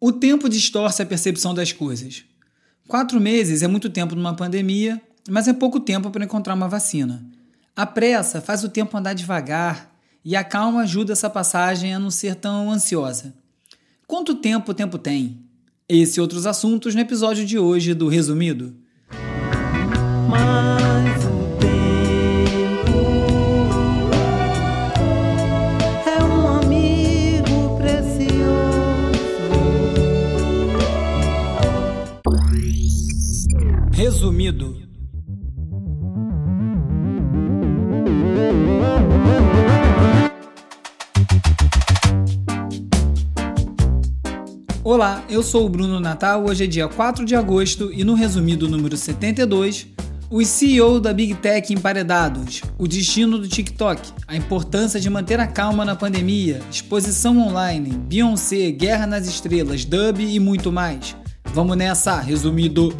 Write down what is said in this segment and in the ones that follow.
O tempo distorce a percepção das coisas. Quatro meses é muito tempo numa pandemia, mas é pouco tempo para encontrar uma vacina. A pressa faz o tempo andar devagar e a calma ajuda essa passagem a não ser tão ansiosa. Quanto tempo o tempo tem? Esse e outros assuntos no episódio de hoje do Resumido. Resumido. Olá, eu sou o Bruno Natal. Hoje é dia 4 de agosto e no resumido número 72, os CEO da Big Tech emparedados, o destino do TikTok, a importância de manter a calma na pandemia, exposição online, Beyoncé, Guerra nas Estrelas, Dub e muito mais. Vamos nessa, resumido.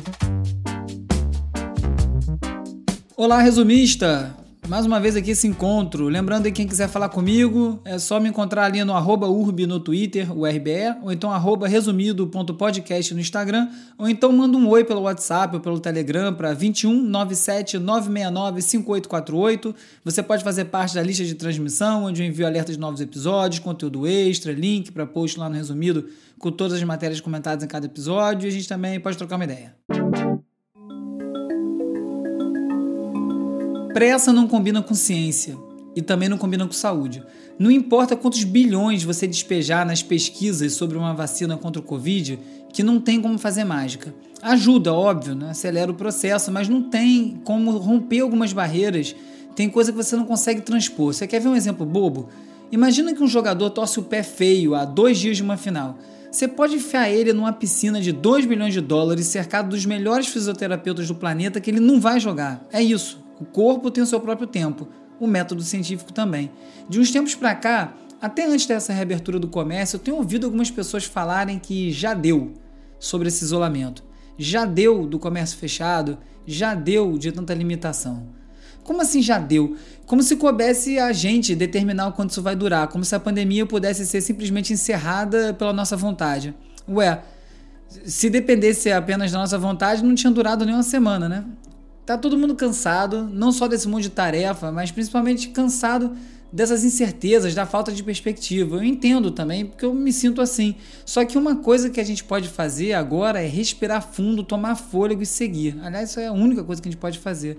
Olá, resumista! Mais uma vez aqui esse encontro. Lembrando que quem quiser falar comigo, é só me encontrar ali no urb no Twitter, o RBE, ou então resumido.podcast no Instagram, ou então manda um oi pelo WhatsApp ou pelo Telegram para 21 97 969 5848. Você pode fazer parte da lista de transmissão, onde eu envio alertas de novos episódios, conteúdo extra, link para post lá no Resumido com todas as matérias comentadas em cada episódio e a gente também pode trocar uma ideia. Pressa não combina com ciência e também não combina com saúde. Não importa quantos bilhões você despejar nas pesquisas sobre uma vacina contra o Covid, que não tem como fazer mágica. Ajuda, óbvio, né? acelera o processo, mas não tem como romper algumas barreiras. Tem coisa que você não consegue transpor. Você quer ver um exemplo bobo? Imagina que um jogador torce o pé feio há dois dias de uma final. Você pode enfiar ele numa piscina de 2 bilhões de dólares, cercado dos melhores fisioterapeutas do planeta, que ele não vai jogar. É isso. O corpo tem o seu próprio tempo, o método científico também. De uns tempos para cá, até antes dessa reabertura do comércio, eu tenho ouvido algumas pessoas falarem que já deu sobre esse isolamento. Já deu do comércio fechado, já deu de tanta limitação. Como assim já deu? Como se coubesse a gente determinar o quanto isso vai durar, como se a pandemia pudesse ser simplesmente encerrada pela nossa vontade. Ué, se dependesse apenas da nossa vontade, não tinha durado nem uma semana, né? Tá todo mundo cansado, não só desse monte de tarefa, mas principalmente cansado dessas incertezas, da falta de perspectiva. Eu entendo também, porque eu me sinto assim. Só que uma coisa que a gente pode fazer agora é respirar fundo, tomar fôlego e seguir. Aliás, isso é a única coisa que a gente pode fazer.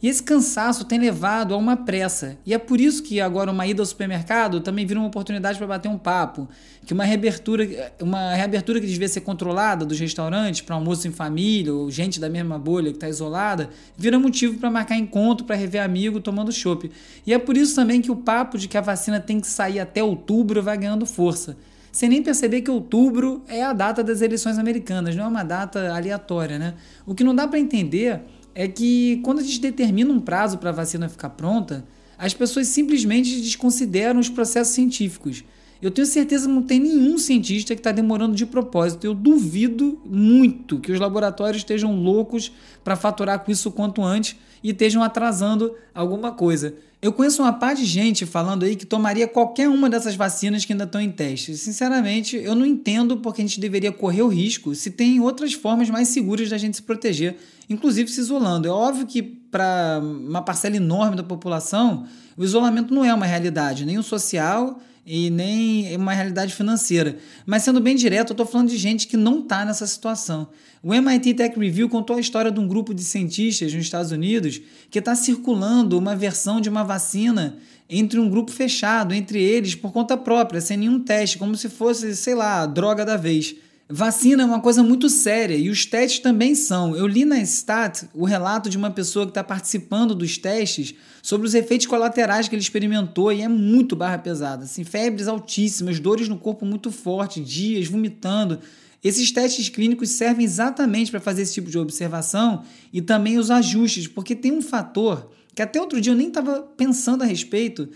E esse cansaço tem levado a uma pressa. E é por isso que agora uma ida ao supermercado também vira uma oportunidade para bater um papo. Que uma reabertura, uma reabertura que devia ser controlada dos restaurantes para almoço em família ou gente da mesma bolha que está isolada, vira motivo para marcar encontro, para rever amigo tomando chopp. E é por isso também que o papo de que a vacina tem que sair até outubro vai ganhando força sem nem perceber que outubro é a data das eleições americanas, não é uma data aleatória, né? O que não dá para entender é que quando a gente determina um prazo para a vacina ficar pronta, as pessoas simplesmente desconsideram os processos científicos. Eu tenho certeza que não tem nenhum cientista que está demorando de propósito. Eu duvido muito que os laboratórios estejam loucos para faturar com isso quanto antes e estejam atrasando alguma coisa. Eu conheço uma par de gente falando aí que tomaria qualquer uma dessas vacinas que ainda estão em teste. Sinceramente, eu não entendo porque a gente deveria correr o risco se tem outras formas mais seguras da gente se proteger, inclusive se isolando. É óbvio que para uma parcela enorme da população, o isolamento não é uma realidade, nem o social e nem uma realidade financeira. Mas sendo bem direto, eu estou falando de gente que não está nessa situação. O MIT Tech Review contou a história de um grupo de cientistas nos Estados Unidos que está circulando uma versão de uma vacina entre um grupo fechado, entre eles, por conta própria, sem nenhum teste, como se fosse, sei lá, droga da vez. Vacina é uma coisa muito séria e os testes também são. Eu li na Stat o relato de uma pessoa que está participando dos testes sobre os efeitos colaterais que ele experimentou e é muito barra pesada. Assim, febres altíssimas, dores no corpo muito forte, dias vomitando. Esses testes clínicos servem exatamente para fazer esse tipo de observação e também os ajustes, porque tem um fator que até outro dia eu nem estava pensando a respeito,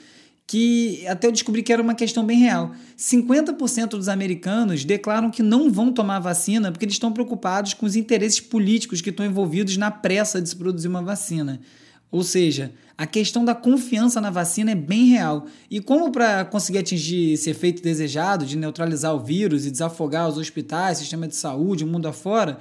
que até eu descobri que era uma questão bem real. 50% dos americanos declaram que não vão tomar vacina porque eles estão preocupados com os interesses políticos que estão envolvidos na pressa de se produzir uma vacina. Ou seja, a questão da confiança na vacina é bem real. E como para conseguir atingir esse efeito desejado de neutralizar o vírus e desafogar os hospitais, sistema de saúde, o mundo afora,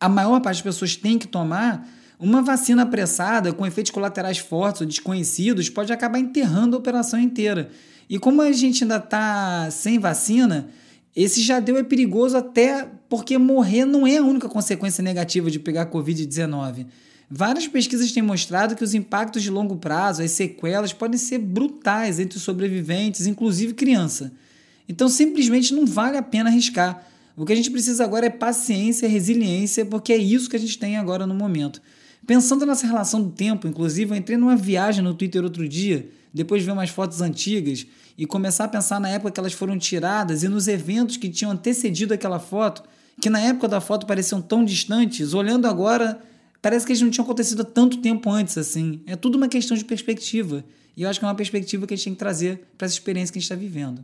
a maior parte das pessoas tem que tomar, uma vacina apressada com efeitos colaterais fortes ou desconhecidos pode acabar enterrando a operação inteira. E como a gente ainda está sem vacina, esse jadeu é perigoso até porque morrer não é a única consequência negativa de pegar Covid-19. Várias pesquisas têm mostrado que os impactos de longo prazo, as sequelas, podem ser brutais entre os sobreviventes, inclusive criança. Então, simplesmente não vale a pena arriscar. O que a gente precisa agora é paciência, resiliência, porque é isso que a gente tem agora no momento. Pensando nessa relação do tempo, inclusive, eu entrei numa viagem no Twitter outro dia, depois de ver umas fotos antigas, e começar a pensar na época que elas foram tiradas e nos eventos que tinham antecedido aquela foto, que na época da foto pareciam tão distantes, olhando agora parece que eles não tinham acontecido há tanto tempo antes, assim. É tudo uma questão de perspectiva. E eu acho que é uma perspectiva que a gente tem que trazer para essa experiência que a gente está vivendo.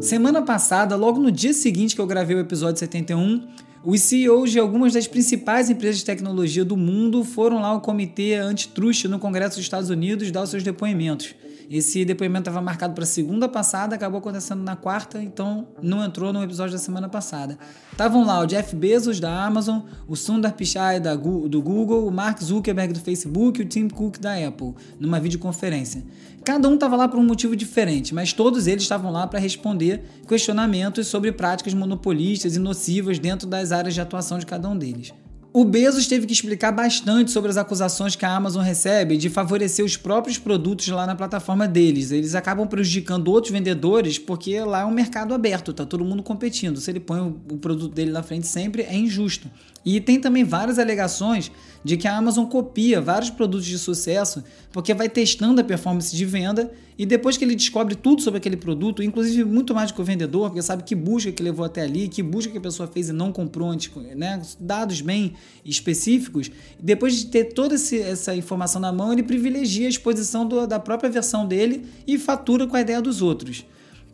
Semana passada, logo no dia seguinte que eu gravei o episódio 71, os CEOs de algumas das principais empresas de tecnologia do mundo foram lá ao comitê antitruste no Congresso dos Estados Unidos dar os seus depoimentos. Esse depoimento estava marcado para segunda passada, acabou acontecendo na quarta, então não entrou no episódio da semana passada. Estavam lá o Jeff Bezos da Amazon, o Sundar Pichai da, do Google, o Mark Zuckerberg do Facebook e o Tim Cook da Apple, numa videoconferência. Cada um estava lá por um motivo diferente, mas todos eles estavam lá para responder questionamentos sobre práticas monopolistas e nocivas dentro das áreas de atuação de cada um deles. O Bezos teve que explicar bastante sobre as acusações que a Amazon recebe de favorecer os próprios produtos lá na plataforma deles. Eles acabam prejudicando outros vendedores porque lá é um mercado aberto, tá todo mundo competindo. Se ele põe o produto dele na frente sempre, é injusto. E tem também várias alegações de que a Amazon copia vários produtos de sucesso porque vai testando a performance de venda e depois que ele descobre tudo sobre aquele produto, inclusive muito mais do que o vendedor, porque sabe que busca que levou até ali, que busca que a pessoa fez e não comprou, antes, né? dados bem específicos, depois de ter toda essa informação na mão, ele privilegia a exposição do, da própria versão dele e fatura com a ideia dos outros.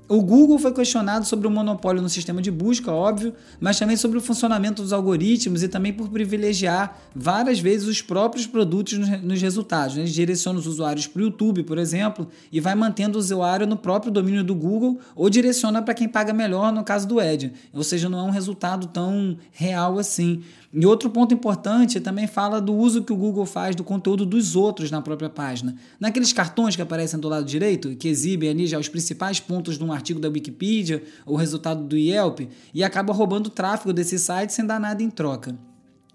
O Google foi questionado sobre o monopólio no sistema de busca, óbvio, mas também sobre o funcionamento dos algoritmos e também por privilegiar várias vezes os próprios produtos nos resultados. Né? Ele direciona os usuários para o YouTube, por exemplo, e vai mantendo o usuário no próprio domínio do Google ou direciona para quem paga melhor no caso do Edge. Ou seja, não é um resultado tão real assim. E outro ponto importante também fala do uso que o Google faz do conteúdo dos outros na própria página. Naqueles cartões que aparecem do lado direito, que exibem ali já os principais pontos de um artigo da Wikipedia ou resultado do Yelp, e acaba roubando o tráfego desse site sem dar nada em troca.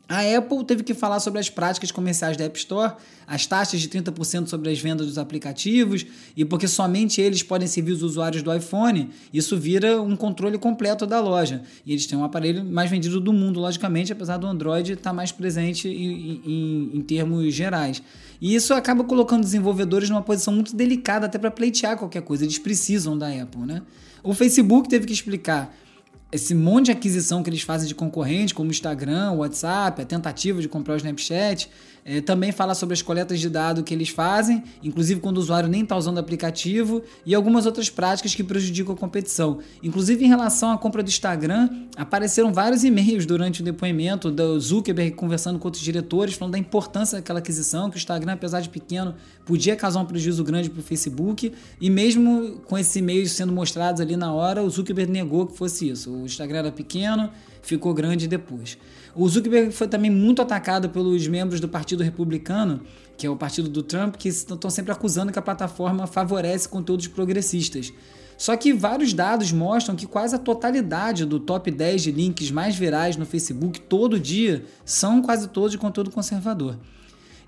A Apple teve que falar sobre as práticas comerciais da App Store, as taxas de 30% sobre as vendas dos aplicativos, e porque somente eles podem servir os usuários do iPhone, isso vira um controle completo da loja. E eles têm um aparelho mais vendido do mundo, logicamente, apesar do Android estar mais presente em, em, em termos gerais. E isso acaba colocando desenvolvedores numa posição muito delicada até para pleitear qualquer coisa. Eles precisam da Apple, né? O Facebook teve que explicar esse monte de aquisição que eles fazem de concorrentes, como Instagram, WhatsApp, a tentativa de comprar o Snapchat, é, também fala sobre as coletas de dados que eles fazem, inclusive quando o usuário nem está usando o aplicativo, e algumas outras práticas que prejudicam a competição. Inclusive em relação à compra do Instagram, apareceram vários e-mails durante o depoimento do Zuckerberg conversando com outros diretores, falando da importância daquela aquisição, que o Instagram, apesar de pequeno, podia causar um prejuízo grande para o Facebook, e mesmo com esses e-mails sendo mostrados ali na hora, o Zuckerberg negou que fosse isso. O Instagram era pequeno, ficou grande depois. O Zuckerberg foi também muito atacado pelos membros do Partido Republicano, que é o partido do Trump, que estão sempre acusando que a plataforma favorece conteúdos progressistas. Só que vários dados mostram que quase a totalidade do top 10 de links mais virais no Facebook todo dia são quase todos de conteúdo conservador.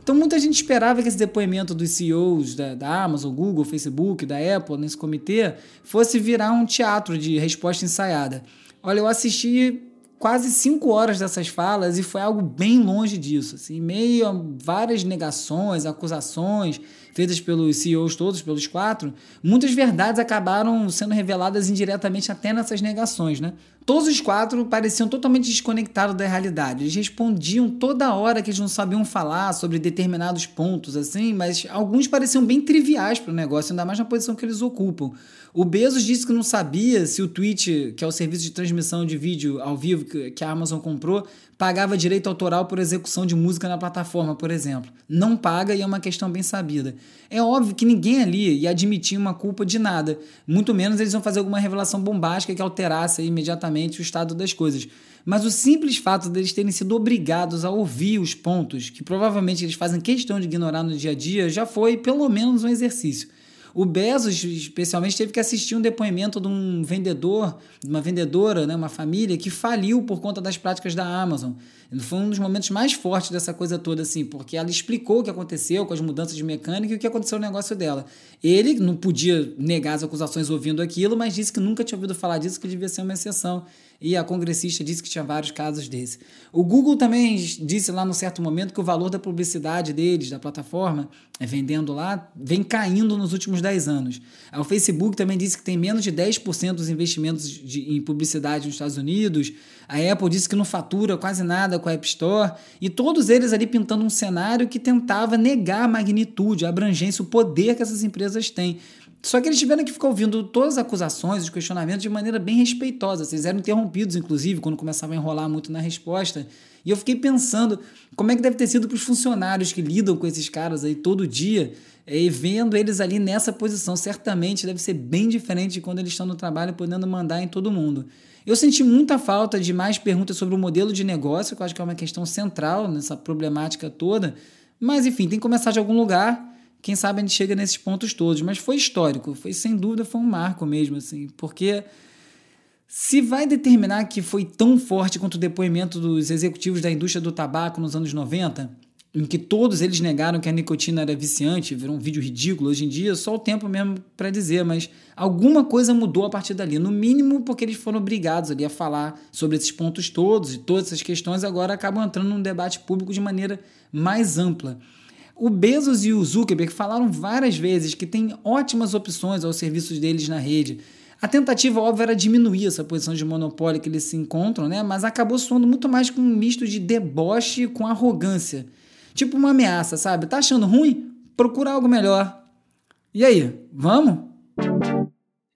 Então muita gente esperava que esse depoimento dos CEOs da, da, Amazon, Google, Facebook, da Apple nesse comitê fosse virar um teatro de resposta ensaiada. Olha, eu assisti quase cinco horas dessas falas e foi algo bem longe disso, assim, meio a várias negações, acusações, feitas pelos CEOs todos, pelos quatro, muitas verdades acabaram sendo reveladas indiretamente até nessas negações, né? Todos os quatro pareciam totalmente desconectados da realidade. Eles respondiam toda hora que eles não sabiam falar sobre determinados pontos, assim, mas alguns pareciam bem triviais para o negócio, ainda mais na posição que eles ocupam. O Bezos disse que não sabia se o Twitch, que é o serviço de transmissão de vídeo ao vivo que a Amazon comprou, pagava direito autoral por execução de música na plataforma, por exemplo. Não paga e é uma questão bem sabida. É óbvio que ninguém ali ia admitir uma culpa de nada, muito menos eles iam fazer alguma revelação bombástica que alterasse imediatamente o estado das coisas. Mas o simples fato deles terem sido obrigados a ouvir os pontos que provavelmente eles fazem questão de ignorar no dia a dia já foi pelo menos um exercício. O Bezos, especialmente, teve que assistir um depoimento de um vendedor, de uma vendedora, né, uma família, que faliu por conta das práticas da Amazon. Foi um dos momentos mais fortes dessa coisa toda, assim, porque ela explicou o que aconteceu com as mudanças de mecânica e o que aconteceu no negócio dela. Ele não podia negar as acusações ouvindo aquilo, mas disse que nunca tinha ouvido falar disso, que devia ser uma exceção. E a congressista disse que tinha vários casos desse. O Google também disse lá no certo momento que o valor da publicidade deles, da plataforma, é, vendendo lá, vem caindo nos últimos 10 anos. O Facebook também disse que tem menos de 10% dos investimentos de, em publicidade nos Estados Unidos. A Apple disse que não fatura quase nada com a App Store. E todos eles ali pintando um cenário que tentava negar a magnitude, a abrangência, o poder que essas empresas têm. Só que eles tiveram que ficar ouvindo todas as acusações, os questionamentos de maneira bem respeitosa. Eles eram interrompidos, inclusive, quando começavam a enrolar muito na resposta. E eu fiquei pensando como é que deve ter sido para os funcionários que lidam com esses caras aí todo dia, eh, e vendo eles ali nessa posição. Certamente deve ser bem diferente de quando eles estão no trabalho podendo mandar em todo mundo. Eu senti muita falta de mais perguntas sobre o modelo de negócio, que eu acho que é uma questão central nessa problemática toda. Mas, enfim, tem que começar de algum lugar quem sabe a gente chega nesses pontos todos, mas foi histórico, foi sem dúvida foi um marco mesmo, assim, porque se vai determinar que foi tão forte quanto o depoimento dos executivos da indústria do tabaco nos anos 90, em que todos eles negaram que a nicotina era viciante, virou um vídeo ridículo hoje em dia, só o tempo mesmo para dizer, mas alguma coisa mudou a partir dali, no mínimo porque eles foram obrigados ali a falar sobre esses pontos todos e todas essas questões agora acabam entrando num debate público de maneira mais ampla. O Bezos e o Zuckerberg falaram várias vezes que tem ótimas opções aos serviços deles na rede. A tentativa, óbvio, era diminuir essa posição de monopólio que eles se encontram, né? mas acabou soando muito mais com um misto de deboche com arrogância. Tipo uma ameaça, sabe? Tá achando ruim? Procura algo melhor. E aí, vamos?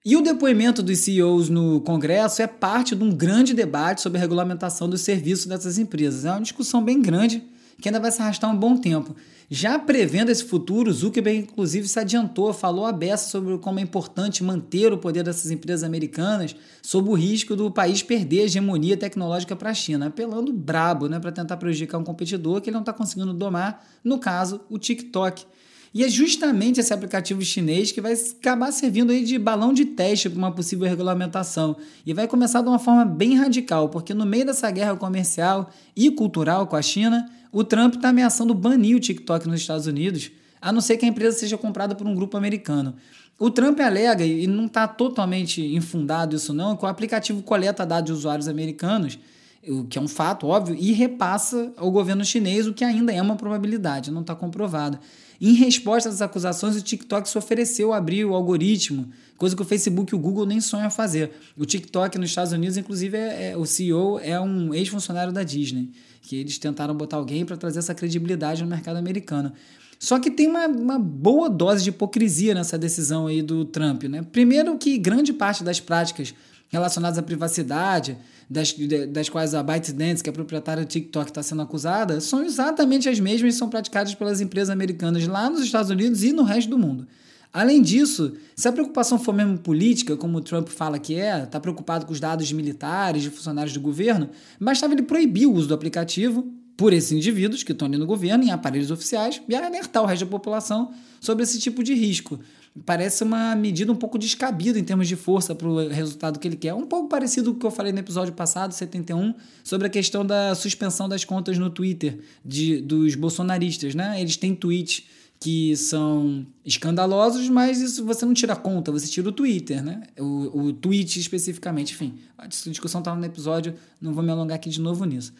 E o depoimento dos CEOs no Congresso é parte de um grande debate sobre a regulamentação dos serviços dessas empresas. É uma discussão bem grande que ainda vai se arrastar um bom tempo. Já prevendo esse futuro, Zuckerberg inclusive se adiantou, falou a beça sobre como é importante manter o poder dessas empresas americanas sob o risco do país perder a hegemonia tecnológica para a China, apelando brabo né, para tentar prejudicar um competidor que ele não está conseguindo domar, no caso, o TikTok. E é justamente esse aplicativo chinês que vai acabar servindo aí de balão de teste para uma possível regulamentação. E vai começar de uma forma bem radical, porque no meio dessa guerra comercial e cultural com a China, o Trump está ameaçando banir o TikTok nos Estados Unidos, a não ser que a empresa seja comprada por um grupo americano. O Trump alega, e não está totalmente infundado isso não, que o aplicativo coleta dados de usuários americanos, o que é um fato óbvio, e repassa ao governo chinês, o que ainda é uma probabilidade, não está comprovado. Em resposta às acusações, o TikTok se ofereceu a abrir o algoritmo, coisa que o Facebook e o Google nem sonham fazer. O TikTok nos Estados Unidos, inclusive, é, é o CEO é um ex-funcionário da Disney que eles tentaram botar alguém para trazer essa credibilidade no mercado americano. Só que tem uma, uma, boa dose de hipocrisia nessa decisão aí do Trump. Né? Primeiro que grande parte das práticas relacionadas à privacidade, das, das quais a ByteDance, que é proprietária do TikTok, está sendo acusada, são exatamente as mesmas que são praticadas pelas empresas americanas lá nos Estados Unidos e no resto do mundo. Além disso, se a preocupação for mesmo política, como o Trump fala que é, está preocupado com os dados de militares, de funcionários do governo, bastava ele proibir o uso do aplicativo por esses indivíduos que estão ali no governo, em aparelhos oficiais, e alertar o resto da população sobre esse tipo de risco. Parece uma medida um pouco descabida em termos de força para o resultado que ele quer. Um pouco parecido com o que eu falei no episódio passado, 71, sobre a questão da suspensão das contas no Twitter de, dos bolsonaristas. Né? Eles têm tweets que são escandalosos, mas isso você não tira conta, você tira o Twitter, né? O, o tweet especificamente, enfim. A discussão estava no episódio, não vou me alongar aqui de novo nisso.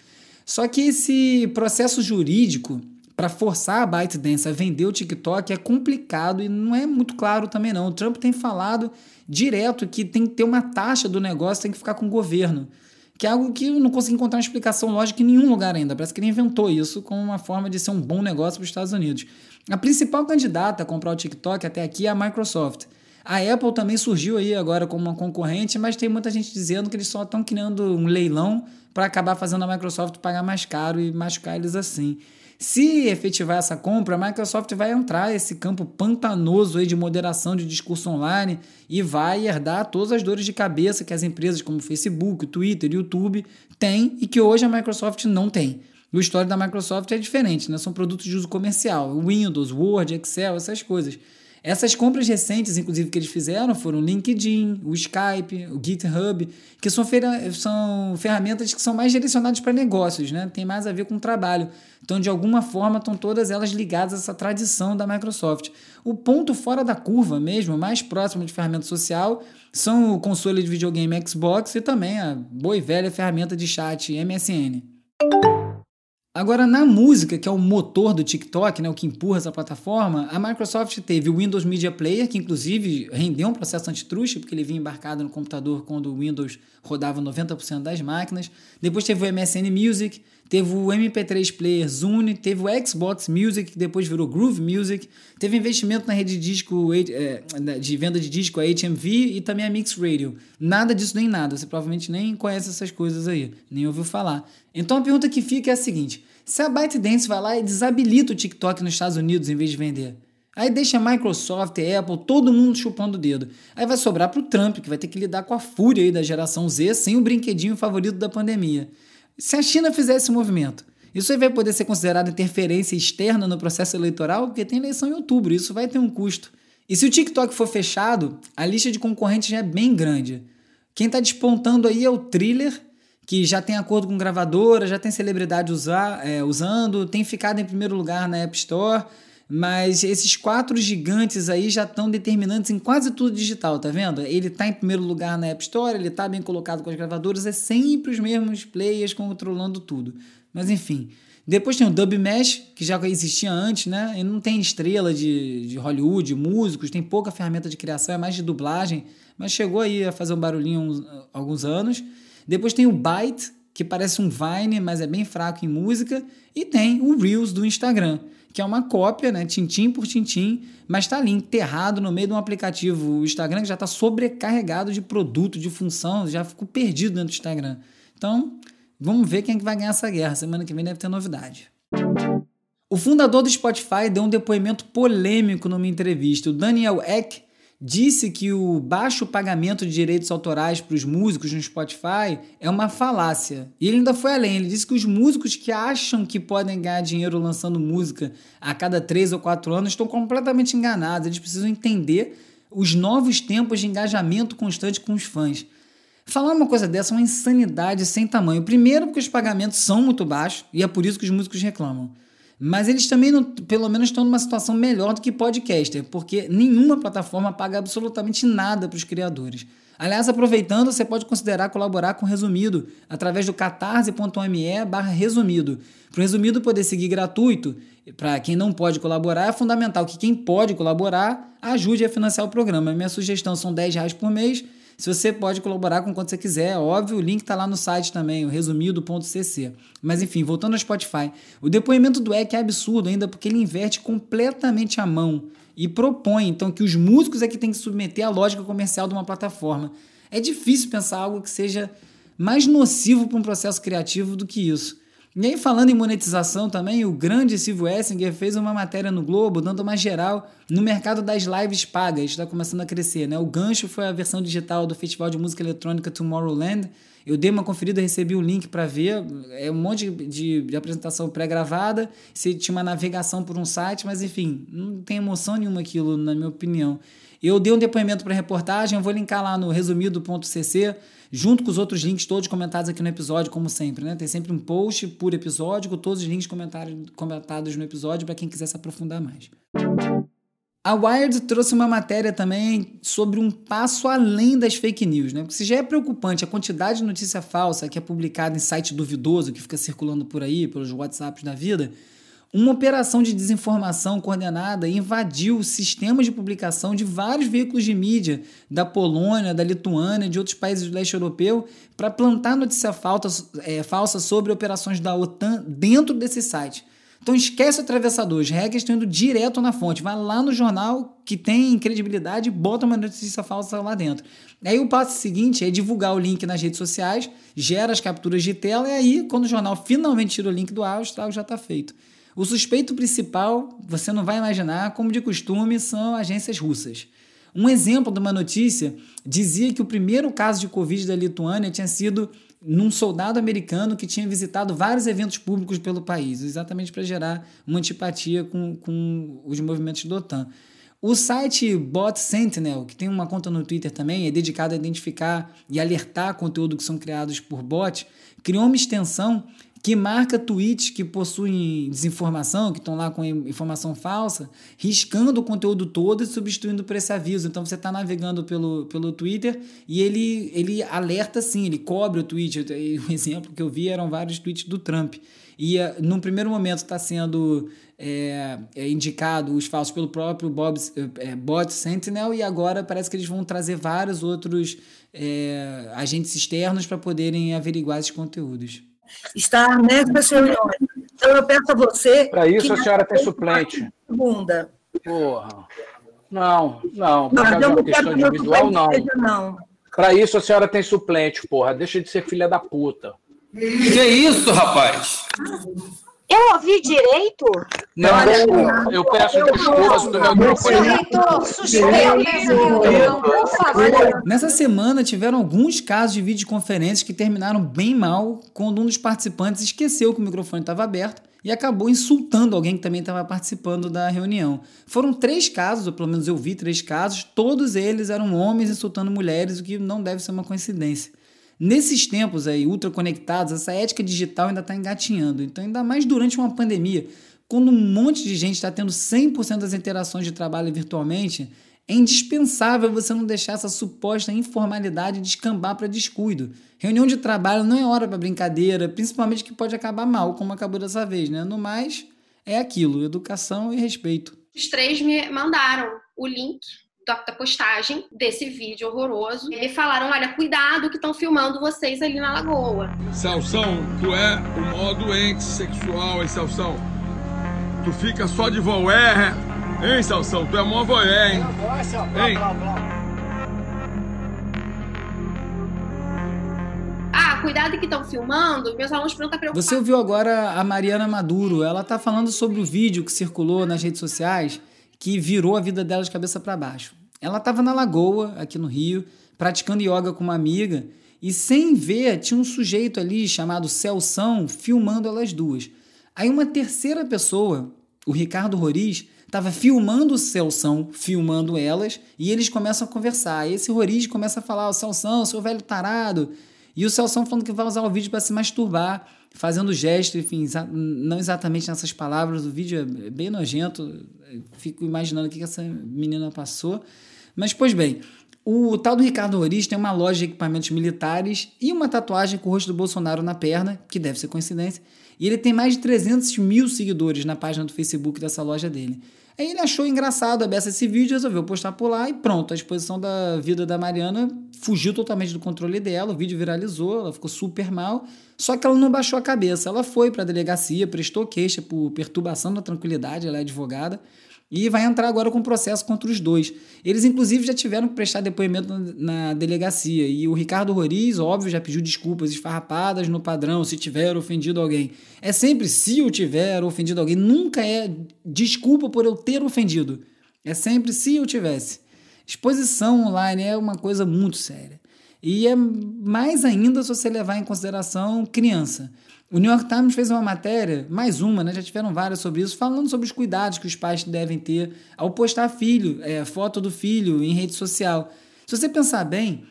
Só que esse processo jurídico para forçar a ByteDance a vender o TikTok é complicado e não é muito claro também não. O Trump tem falado direto que tem que ter uma taxa do negócio, tem que ficar com o governo. Que é algo que eu não consigo encontrar uma explicação lógica em nenhum lugar ainda. Parece que ele inventou isso como uma forma de ser um bom negócio para os Estados Unidos. A principal candidata a comprar o TikTok até aqui é a Microsoft. A Apple também surgiu aí agora como uma concorrente, mas tem muita gente dizendo que eles só estão criando um leilão para acabar fazendo a Microsoft pagar mais caro e machucar eles assim. Se efetivar essa compra, a Microsoft vai entrar nesse campo pantanoso aí de moderação de discurso online e vai herdar todas as dores de cabeça que as empresas como Facebook, Twitter, YouTube têm e que hoje a Microsoft não tem. O histórico da Microsoft é diferente, né? são produtos de uso comercial, Windows, Word, Excel, essas coisas. Essas compras recentes, inclusive, que eles fizeram foram o LinkedIn, o Skype, o GitHub, que são, são ferramentas que são mais direcionadas para negócios, né? tem mais a ver com trabalho. Então, de alguma forma, estão todas elas ligadas a essa tradição da Microsoft. O ponto fora da curva mesmo, mais próximo de ferramenta social, são o console de videogame Xbox e também a boa e velha ferramenta de chat MSN. Agora, na música, que é o motor do TikTok, né, o que empurra essa plataforma, a Microsoft teve o Windows Media Player, que inclusive rendeu um processo antitruste, porque ele vinha embarcado no computador quando o Windows rodava 90% das máquinas. Depois teve o MSN Music, teve o MP3 Player Zune, teve o Xbox Music, que depois virou Groove Music, teve investimento na rede de disco é, de venda de disco, a HMV, e também a Mix Radio. Nada disso nem nada, você provavelmente nem conhece essas coisas aí, nem ouviu falar. Então a pergunta que fica é a seguinte: se a ByteDance vai lá e desabilita o TikTok nos Estados Unidos em vez de vender, aí deixa a Microsoft, Apple, todo mundo chupando o dedo. Aí vai sobrar para o Trump, que vai ter que lidar com a fúria aí da geração Z sem o brinquedinho favorito da pandemia. Se a China fizer esse movimento, isso aí vai poder ser considerado interferência externa no processo eleitoral, porque tem eleição em outubro, isso vai ter um custo. E se o TikTok for fechado, a lista de concorrentes já é bem grande. Quem está despontando aí é o Thriller que já tem acordo com gravadora, já tem celebridade usar, é, usando, tem ficado em primeiro lugar na App Store, mas esses quatro gigantes aí já estão determinantes em quase tudo digital, tá vendo? Ele está em primeiro lugar na App Store, ele está bem colocado com as gravadoras, é sempre os mesmos players controlando tudo. Mas enfim. Depois tem o Dub Mesh, que já existia antes, né? E não tem estrela de, de Hollywood, músicos, tem pouca ferramenta de criação, é mais de dublagem, mas chegou aí a fazer um barulhinho uns, alguns anos. Depois tem o Byte, que parece um Vine, mas é bem fraco em música. E tem o Reels do Instagram, que é uma cópia, né, tintim por tintim, mas está ali enterrado no meio de um aplicativo. O Instagram já está sobrecarregado de produto, de função, já ficou perdido dentro do Instagram. Então, vamos ver quem é que vai ganhar essa guerra. Semana que vem deve ter novidade. O fundador do Spotify deu um depoimento polêmico numa entrevista. O Daniel Eck disse que o baixo pagamento de direitos autorais para os músicos no Spotify é uma falácia. E ele ainda foi além, ele disse que os músicos que acham que podem ganhar dinheiro lançando música a cada três ou quatro anos estão completamente enganados, eles precisam entender os novos tempos de engajamento constante com os fãs. Falar uma coisa dessa é uma insanidade sem tamanho. Primeiro, porque os pagamentos são muito baixos e é por isso que os músicos reclamam. Mas eles também, não, pelo menos, estão numa situação melhor do que podcaster, porque nenhuma plataforma paga absolutamente nada para os criadores. Aliás, aproveitando, você pode considerar colaborar com o Resumido através do catarse.me barra resumido. Para o Resumido poder seguir gratuito, para quem não pode colaborar, é fundamental que quem pode colaborar ajude a financiar o programa. Minha sugestão são 10 reais por mês se você pode colaborar com quanto você quiser, óbvio, o link está lá no site também, o resumido.cc. Mas enfim, voltando ao Spotify, o depoimento do EC é absurdo ainda porque ele inverte completamente a mão e propõe então que os músicos é que têm que submeter à lógica comercial de uma plataforma. É difícil pensar algo que seja mais nocivo para um processo criativo do que isso. E aí, falando em monetização também, o grande Silvio Essinger fez uma matéria no Globo dando uma geral no mercado das lives pagas, está começando a crescer. Né? O gancho foi a versão digital do Festival de Música Eletrônica Tomorrowland. Eu dei uma conferida, recebi o link para ver. É um monte de, de apresentação pré-gravada. Você tinha uma navegação por um site, mas enfim, não tem emoção nenhuma aquilo, na minha opinião. Eu dei um depoimento para reportagem, eu vou linkar lá no resumido.cc junto com os outros links todos comentados aqui no episódio, como sempre, né? Tem sempre um post por episódio com todos os links comentados no episódio para quem quiser se aprofundar mais. A Wired trouxe uma matéria também sobre um passo além das fake news, né? Porque se já é preocupante a quantidade de notícia falsa que é publicada em site duvidoso, que fica circulando por aí, pelos WhatsApps da vida, Uma operação de desinformação coordenada invadiu sistemas de publicação de vários veículos de mídia da Polônia, da Lituânia, de outros países do leste europeu, para plantar notícia falsa, é, falsa sobre operações da OTAN dentro desse site. Então esquece o atravessador, as regras estão indo direto na fonte. Vai lá no jornal que tem credibilidade e bota uma notícia falsa lá dentro. Aí o passo seguinte é divulgar o link nas redes sociais, gera as capturas de tela e aí, quando o jornal finalmente tira o link do ar, o estrago já está feito. O suspeito principal, você não vai imaginar, como de costume, são agências russas. Um exemplo de uma notícia dizia que o primeiro caso de Covid da Lituânia tinha sido num soldado americano que tinha visitado vários eventos públicos pelo país, exatamente para gerar uma antipatia com, com os movimentos da OTAN. O site Bot Sentinel, que tem uma conta no Twitter também, é dedicado a identificar e alertar conteúdo que são criados por bots, criou uma extensão que marca tweets que possuem desinformação, que estão lá com informação falsa, riscando o conteúdo todo e substituindo por esse aviso. Então você está navegando pelo, pelo Twitter e ele, ele alerta sim, ele cobre o tweet. O exemplo que eu vi eram vários tweets do Trump. E uh, num primeiro momento está sendo é, é, indicado os falsos pelo próprio Bob, é, Bot Sentinel e agora parece que eles vão trazer vários outros é, agentes externos para poderem averiguar esses conteúdos estar nessas reuniões. Então, eu peço a você. Para isso, a senhora tem suplente. Segunda. Porra. Não, não. Por causa uma questão individual, não. não. Para isso, a senhora tem suplente, porra. Deixa de ser filha da puta. Que isso, rapaz? Eu ouvi direito? Não, não eu peço desculpas do meu Nessa semana tiveram alguns casos de videoconferências que terminaram bem mal quando um dos participantes esqueceu que o microfone estava aberto e acabou insultando alguém que também estava participando da reunião. Foram três casos, ou pelo menos eu vi três casos, todos eles eram homens insultando mulheres, o que não deve ser uma coincidência. Nesses tempos aí, ultra conectados, essa ética digital ainda está engatinhando. Então, ainda mais durante uma pandemia, quando um monte de gente está tendo 100% das interações de trabalho virtualmente, é indispensável você não deixar essa suposta informalidade descambar para descuido. Reunião de trabalho não é hora para brincadeira, principalmente que pode acabar mal, como acabou dessa vez, né? No mais, é aquilo: educação e respeito. Os três me mandaram o link da, postagem desse vídeo horroroso. E falaram: olha, cuidado que estão filmando vocês ali na lagoa. Salsão, tu é o maior doente sexual, hein, Salsão? Tu fica só de voé, hein, Salsão? Tu é mó voé, hein? Hein? Ah, cuidado que estão filmando, meus alunos estão preocupados. Você ouviu agora a Mariana Maduro, ela tá falando sobre o vídeo que circulou nas redes sociais que virou a vida dela de cabeça para baixo. Ela estava na lagoa, aqui no Rio, praticando yoga com uma amiga, e sem ver, tinha um sujeito ali chamado Celção filmando elas duas. Aí uma terceira pessoa, o Ricardo Roriz, estava filmando o Celção, filmando elas, e eles começam a conversar. E esse Roriz começa a falar: o Celção, seu velho tarado. E o Celção falando que vai usar o vídeo para se masturbar, fazendo gesto, enfim, não exatamente nessas palavras. O vídeo é bem nojento, fico imaginando o que essa menina passou. Mas, pois bem, o tal do Ricardo Roriz tem uma loja de equipamentos militares e uma tatuagem com o rosto do Bolsonaro na perna, que deve ser coincidência, e ele tem mais de 300 mil seguidores na página do Facebook dessa loja dele. Aí ele achou engraçado a beça esse vídeo, resolveu postar por lá e pronto, a exposição da vida da Mariana fugiu totalmente do controle dela, o vídeo viralizou, ela ficou super mal, só que ela não baixou a cabeça, ela foi para a delegacia, prestou queixa por perturbação da tranquilidade, ela é advogada, e vai entrar agora com processo contra os dois. Eles, inclusive, já tiveram que prestar depoimento na, delegacia. E o Ricardo Roriz, óbvio, já pediu desculpas esfarrapadas no padrão se tiver ofendido alguém. É sempre se eu tiver ofendido alguém. Nunca é desculpa por eu ter ofendido. É sempre se eu tivesse. Exposição online é uma coisa muito séria. E é mais ainda se você levar em consideração criança. O New York Times fez uma matéria, mais uma, né? já tiveram várias sobre isso, falando sobre os cuidados que os pais devem ter ao postar filho, é, foto do filho em rede social. Se você pensar bem,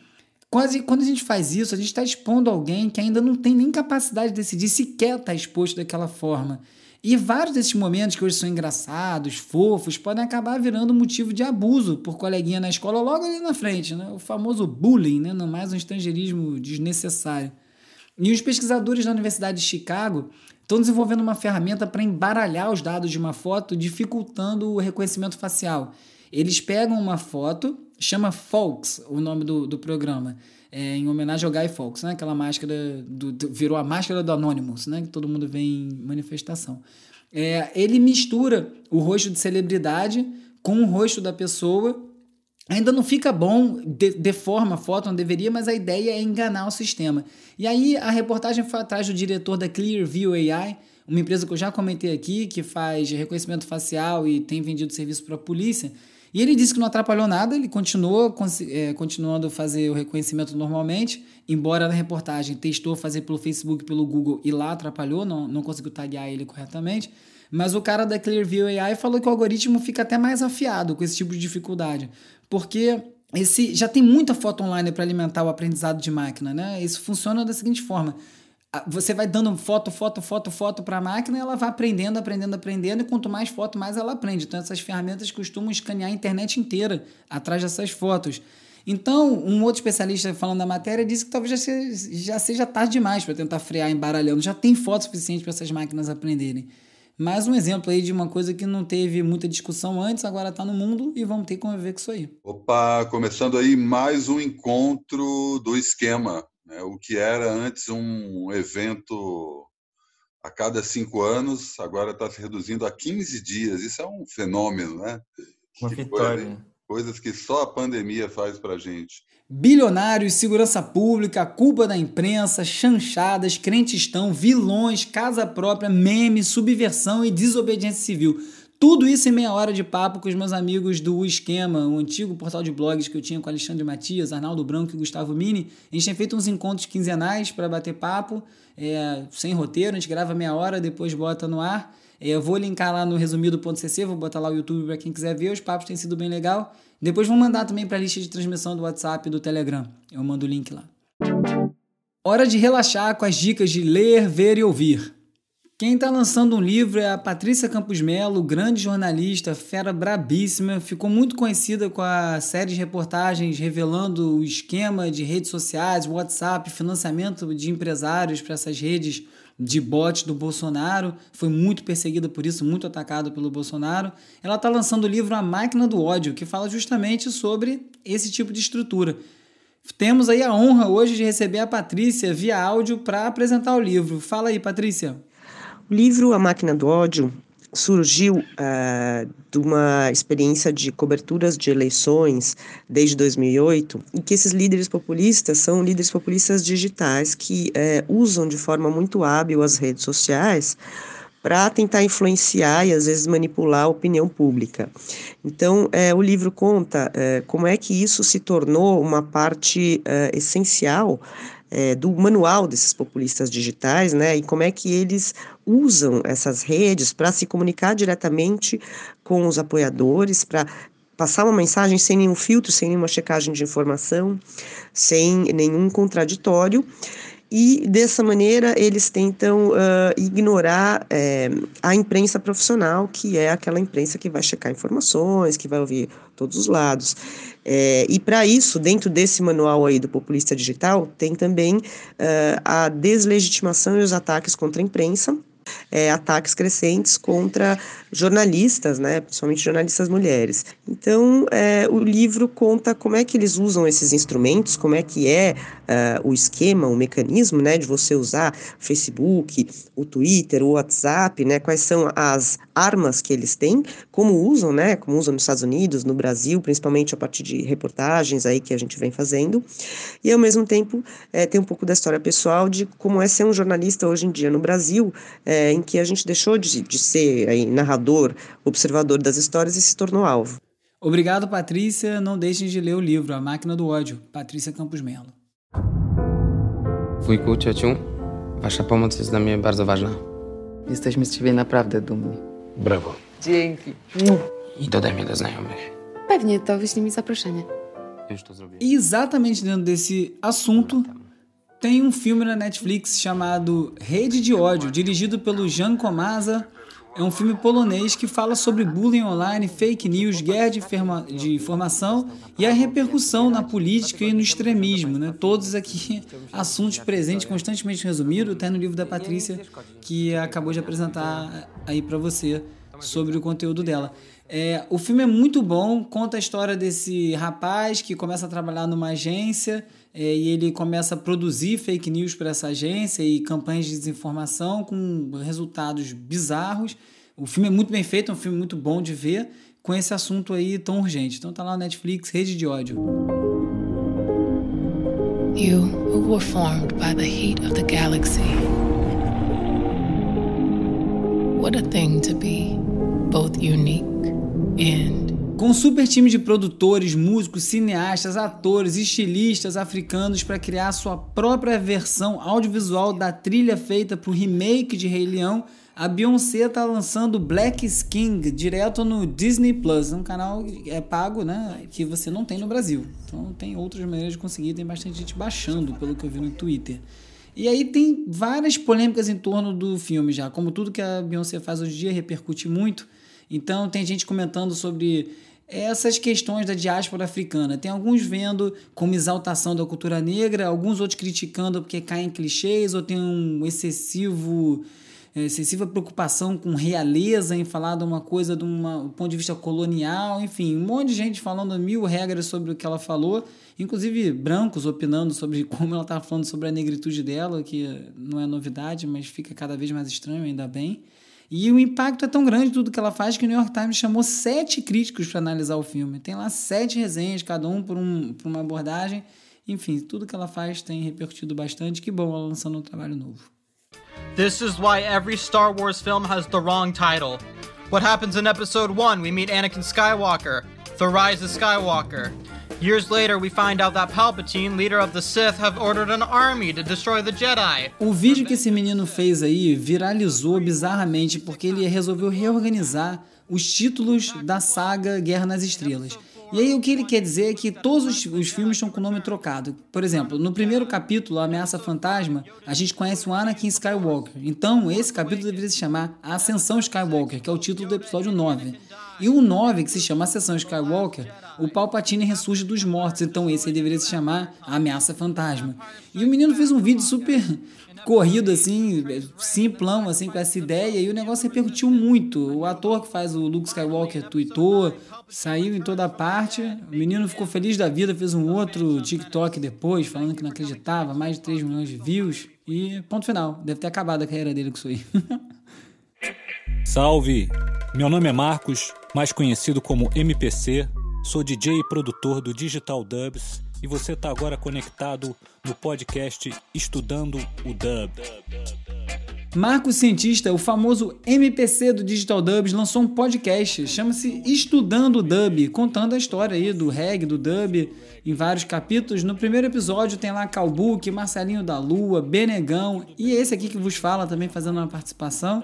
quase quando a gente faz isso, a gente está expondo alguém que ainda não tem nem capacidade de decidir se quer estar tá exposto daquela forma. E vários desses momentos que hoje são engraçados, fofos, podem acabar virando motivo de abuso por coleguinha na escola logo ali na frente, né? O famoso bullying, né? Não mais um estrangeirismo desnecessário. E os pesquisadores da Universidade de Chicago estão desenvolvendo uma ferramenta para embaralhar os dados de uma foto, dificultando o reconhecimento facial. Eles pegam uma foto, chama Folks, o nome do, do programa, é, em homenagem ao Guy Fawkes, né? Aquela máscara do, do, virou a máscara do Anonymous, né? Que todo mundo vê em manifestação. É, ele mistura o rosto de celebridade com o rosto da pessoa. Ainda não fica bom, de, deforma a foto, não deveria, mas a ideia é enganar o sistema. E aí a reportagem foi atrás do diretor da Clearview AI, uma empresa que eu já comentei aqui, que faz reconhecimento facial e tem vendido serviço para a polícia. E ele disse que não atrapalhou nada, ele continuou é, continuando a fazer o reconhecimento normalmente, embora na reportagem testou fazer pelo Facebook, pelo Google e lá atrapalhou, não, não conseguiu taguear ele corretamente. Mas o cara da Clearview AI falou que o algoritmo fica até mais afiado com esse tipo de dificuldade, porque esse já tem muita foto online para alimentar o aprendizado de máquina, né? Isso funciona da seguinte forma: você vai dando foto, foto, foto, foto para a máquina, ela vai aprendendo, aprendendo, aprendendo, e quanto mais foto, mais ela aprende. Então, essas ferramentas costumam escanear a internet inteira atrás dessas fotos. Então, um outro especialista falando da matéria disse que talvez já seja, já seja tarde demais para tentar frear embaralhando. Já tem foto suficiente para essas máquinas aprenderem. Mais um exemplo aí de uma coisa que não teve muita discussão antes, agora está no mundo e vamos ter que conviver com isso aí. Opa, começando aí mais um encontro do esquema né? O que era antes um evento a cada cinco anos, agora está se reduzindo a 15 dias. Isso é um fenômeno, né? Uma que vitória. Coisa, coisas que só a pandemia faz para gente. Bilionários, segurança pública, culpa da imprensa, chanchadas, crentistão, vilões, casa própria, meme, subversão e desobediência civil. Tudo isso em meia hora de papo com os meus amigos do Esquema, o antigo portal de blogs que eu tinha com Alexandre Matias, Arnaldo Branco e Gustavo Mini. A gente tem feito uns encontros quinzenais para bater papo, é, sem roteiro, a gente grava meia hora, depois bota no ar. É, eu vou linkar lá no resumido.cc, vou botar lá o YouTube para quem quiser ver, os papos têm sido bem legal. Depois vou mandar também para a lista de transmissão do WhatsApp e do Telegram. Eu mando o link lá. Hora de relaxar com as dicas de ler, ver e ouvir. Quem está lançando um livro é a Patrícia Campos Melo, grande jornalista, fera brabíssima. Ficou muito conhecida com a série de reportagens revelando o esquema de redes sociais, WhatsApp, financiamento de empresários para essas redes de bot do Bolsonaro. Foi muito perseguida por isso, muito atacada pelo Bolsonaro. Ela está lançando o livro A Máquina do Ódio, que fala justamente sobre esse tipo de estrutura. Temos aí a honra hoje de receber a Patrícia via áudio para apresentar o livro. Fala aí, Patrícia. O livro A Máquina do Ódio surgiu uh, de uma experiência de coberturas de eleições desde 2008, e que esses líderes populistas são líderes populistas digitais que uh, usam de forma muito hábil as redes sociais para tentar influenciar e às vezes manipular a opinião pública. Então, é, o livro conta é, como é que isso se tornou uma parte é, essencial do manual desses populistas digitais, né, e como é que eles usam essas redes para se comunicar diretamente com os apoiadores, para passar uma mensagem sem nenhum filtro, sem nenhuma checagem de informação, sem nenhum contraditório e dessa maneira eles tentam uh, ignorar é, a imprensa profissional, que é aquela imprensa que vai checar informações, que vai ouvir todos os lados. É, e para isso, dentro desse manual aí do populista digital, tem também uh, a deslegitimação e os ataques contra a imprensa, é, ataques crescentes contra jornalistas, né, principalmente jornalistas mulheres. Então, é, o livro conta como é que eles usam esses instrumentos, como é que é uh, o esquema, o mecanismo, né, de você usar Facebook, o Twitter, o WhatsApp, né, quais são as armas que eles têm, como usam, né, como usam nos Estados Unidos, no Brasil, principalmente a partir de reportagens aí que a gente vem fazendo, e ao mesmo tempo é, tem um pouco da história pessoal de como é ser um jornalista hoje em dia no Brasil, é, em que a gente deixou de, de ser aí, narrador observador das histórias e se tornou alvo. Obrigado, Patrícia. Não deixem de ler o livro A Máquina do Ódio, Patrícia Campos Melo. Wujku, ciociu, wasza pomoc jest dla mnie bardzo ważna. Jesteśmy z ciebie naprawdę dumni. Brawo. Dzięki. I dodaj mnie do znajomych. Pewnie, to wyślij mi zaproszenie. Już to zrobię. E exatamente dentro desse assunto, tem um filme na Netflix chamado Rede de Ódio, dirigido pelo Jean Comasa É um filme polonês que fala sobre bullying online, fake news, guerra de, de informação e a repercussão na política e no extremismo. Né? Todos aqui assuntos presentes, constantemente resumidos, até no livro da Patrícia, que acabou de apresentar aí para você sobre o conteúdo dela. É, o filme é muito bom, conta a história desse rapaz que começa a trabalhar numa agência é, e ele começa a produzir fake news para essa agência e campanhas de desinformação com resultados bizarros. O filme é muito bem feito, é um filme muito bom de ver com esse assunto aí tão urgente. Então tá lá na Netflix, Rede de Ódio. You who were formed by the heat of the galaxy. What a thing to be, both unique and com um super time de produtores, músicos, cineastas, atores, estilistas africanos para criar sua própria versão audiovisual da trilha feita para o remake de Rei Leão, a Beyoncé está lançando Black King direto no Disney Plus, um canal é pago, né, que você não tem no Brasil. Então tem outras maneiras de conseguir, tem bastante gente baixando, pelo que eu vi no Twitter. E aí tem várias polêmicas em torno do filme já, como tudo que a Beyoncé faz hoje em dia repercute muito. Então tem gente comentando sobre essas questões da diáspora africana. Tem alguns vendo como exaltação da cultura negra, alguns outros criticando porque caem clichês ou tem um excessivo é, excessiva preocupação com realeza em falar de uma coisa de uma, um ponto de vista colonial, enfim, um monte de gente falando mil regras sobre o que ela falou, inclusive brancos opinando sobre como ela estava falando sobre a negritude dela, que não é novidade, mas fica cada vez mais estranho, ainda bem. E o impacto é tão grande tudo que ela faz que o New York Times chamou sete críticos para analisar o filme. Tem lá sete resenhas, cada um por, um por uma abordagem. Enfim, tudo que ela faz tem repercutido bastante. Que bom ela lançando um trabalho novo. This is why every Star Wars film has the wrong title. What happens in episode 1? We meet Anakin Skywalker, The Rise of Skywalker. Years later, we find out that Palpatine, leader of the Sith, have ordered an army to destroy the Jedi. O vídeo que esse menino fez aí viralizou bizarramente porque ele resolveu reorganizar os títulos da saga Guerra nas Estrelas. E aí o que ele quer dizer é que todos os, os filmes estão com o nome trocado. Por exemplo, no primeiro capítulo, Ameaça Fantasma, a gente conhece o Anakin Skywalker. Então, esse capítulo deveria se chamar Ascensão Skywalker, que é o título do episódio 9. E o 9, que se chama Ascensão Skywalker, o Palpatine ressurge dos mortos, então esse deveria se chamar A Ameaça Fantasma. E o menino fez um vídeo super corrido, assim, simplão, assim, com essa ideia, e o negócio repercutiu muito. O ator que faz o Luke Skywalker tweetou, saiu em toda parte, o menino ficou feliz da vida, fez um outro TikTok depois, falando que não acreditava, mais de 3 milhões de views, e ponto final. Deve ter acabado a carreira dele com isso aí. Salve! Meu nome é Marcos, mais conhecido como MPC, Sou DJ e produtor do Digital Dubs e você está agora conectado no podcast Estudando o Dub. Marco Cientista, o famoso MPC do Digital Dubs, lançou um podcast, chama-se Estudando o Dub, contando a história aí do reggae, do dub, em vários capítulos. No primeiro episódio tem lá Calbuque, Marcelinho da Lua, Benegão e esse aqui que vos fala também fazendo uma participação.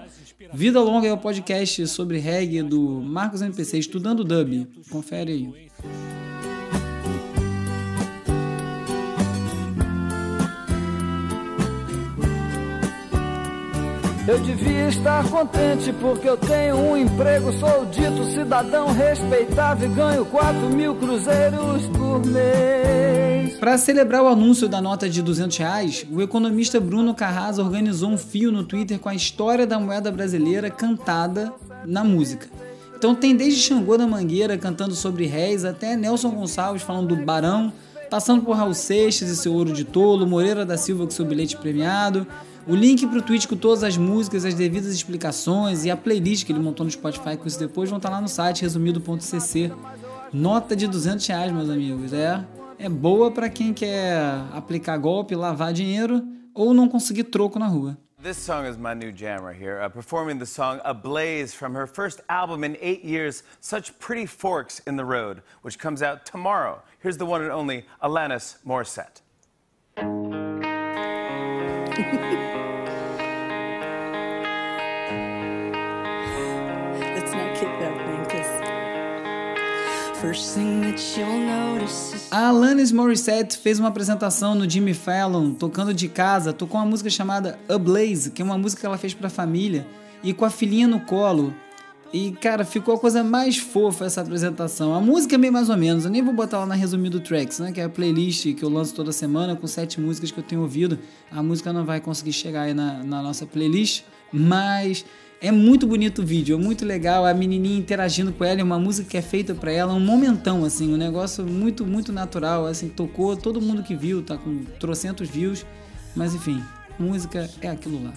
Vida Longa é o podcast sobre reggae do Marcos MPC, Estudando Dub. Confere aí. Eu devia estar contente porque eu tenho um emprego, sou dito cidadão respeitável e ganho 4 mil cruzeiros por mês. Para celebrar o anúncio da nota de 200 reais, o economista Bruno Carrasa organizou um fio no Twitter com a história da moeda brasileira cantada na música. Então tem desde Xangô da Mangueira cantando sobre réis até Nelson Gonçalves falando do Barão, passando por Raul Seixas e seu ouro de tolo, Moreira da Silva com seu bilhete premiado, o link para o tweet com todas as músicas, as devidas explicações e a playlist que ele montou no Spotify com isso depois vão estar tá lá no site resumido.cc. Nota de 200 reais, meus amigos. É, é boa para quem quer aplicar golpe, lavar dinheiro ou não conseguir troco na rua. This song is my new jam right here. Uh, performing the song Ablaze from her first album in eight years, Such Pretty Forks in the Road, which comes out tomorrow. Here's the one and only Alanis Morissette. A Alanis Morissette fez uma apresentação no Jimmy Fallon, tocando de casa, tocou uma música chamada A Blaze, que é uma música que ela fez para família. e com a filhinha no colo. E, cara, ficou a coisa mais fofa essa apresentação. A música é meio mais ou menos. Eu nem vou botar lá na Resumido Tracks, né? Que é a playlist que eu lanço toda semana com sete músicas que eu tenho ouvido. A música não vai conseguir chegar aí na, na nossa playlist, mas é muito bonito o vídeo, é muito legal. A menininha interagindo com ela, é uma música que é feita para ela, um momentão, assim, um negócio muito, muito natural. Assim, tocou todo mundo que viu, tá com trocentos views. Mas enfim, música é aquilo lá.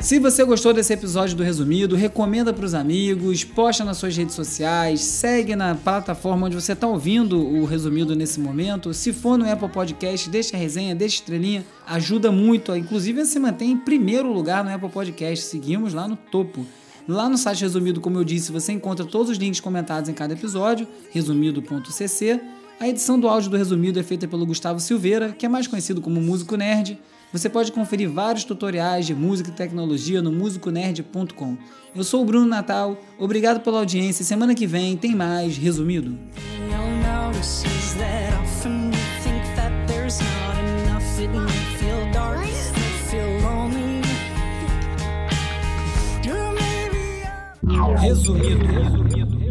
Se você gostou desse episódio do Resumido, recomenda para os amigos, posta nas suas redes sociais, segue na plataforma onde você está ouvindo o Resumido nesse momento. Se for no Apple Podcast, deixa a resenha, deixa estrelinha, ajuda muito. Inclusive, se mantém em primeiro lugar no Apple Podcast. Seguimos lá no topo. Lá no site Resumido, como eu disse, você encontra todos os links comentados em cada episódio, resumido.cc. A edição do áudio do Resumido é feita pelo Gustavo Silveira, que é mais conhecido como Músico Nerd. Você pode conferir vários tutoriais de música e tecnologia no musiconerd.com. Eu sou o Bruno Natal, obrigado pela audiência. Semana que vem tem mais resumido. Resumido.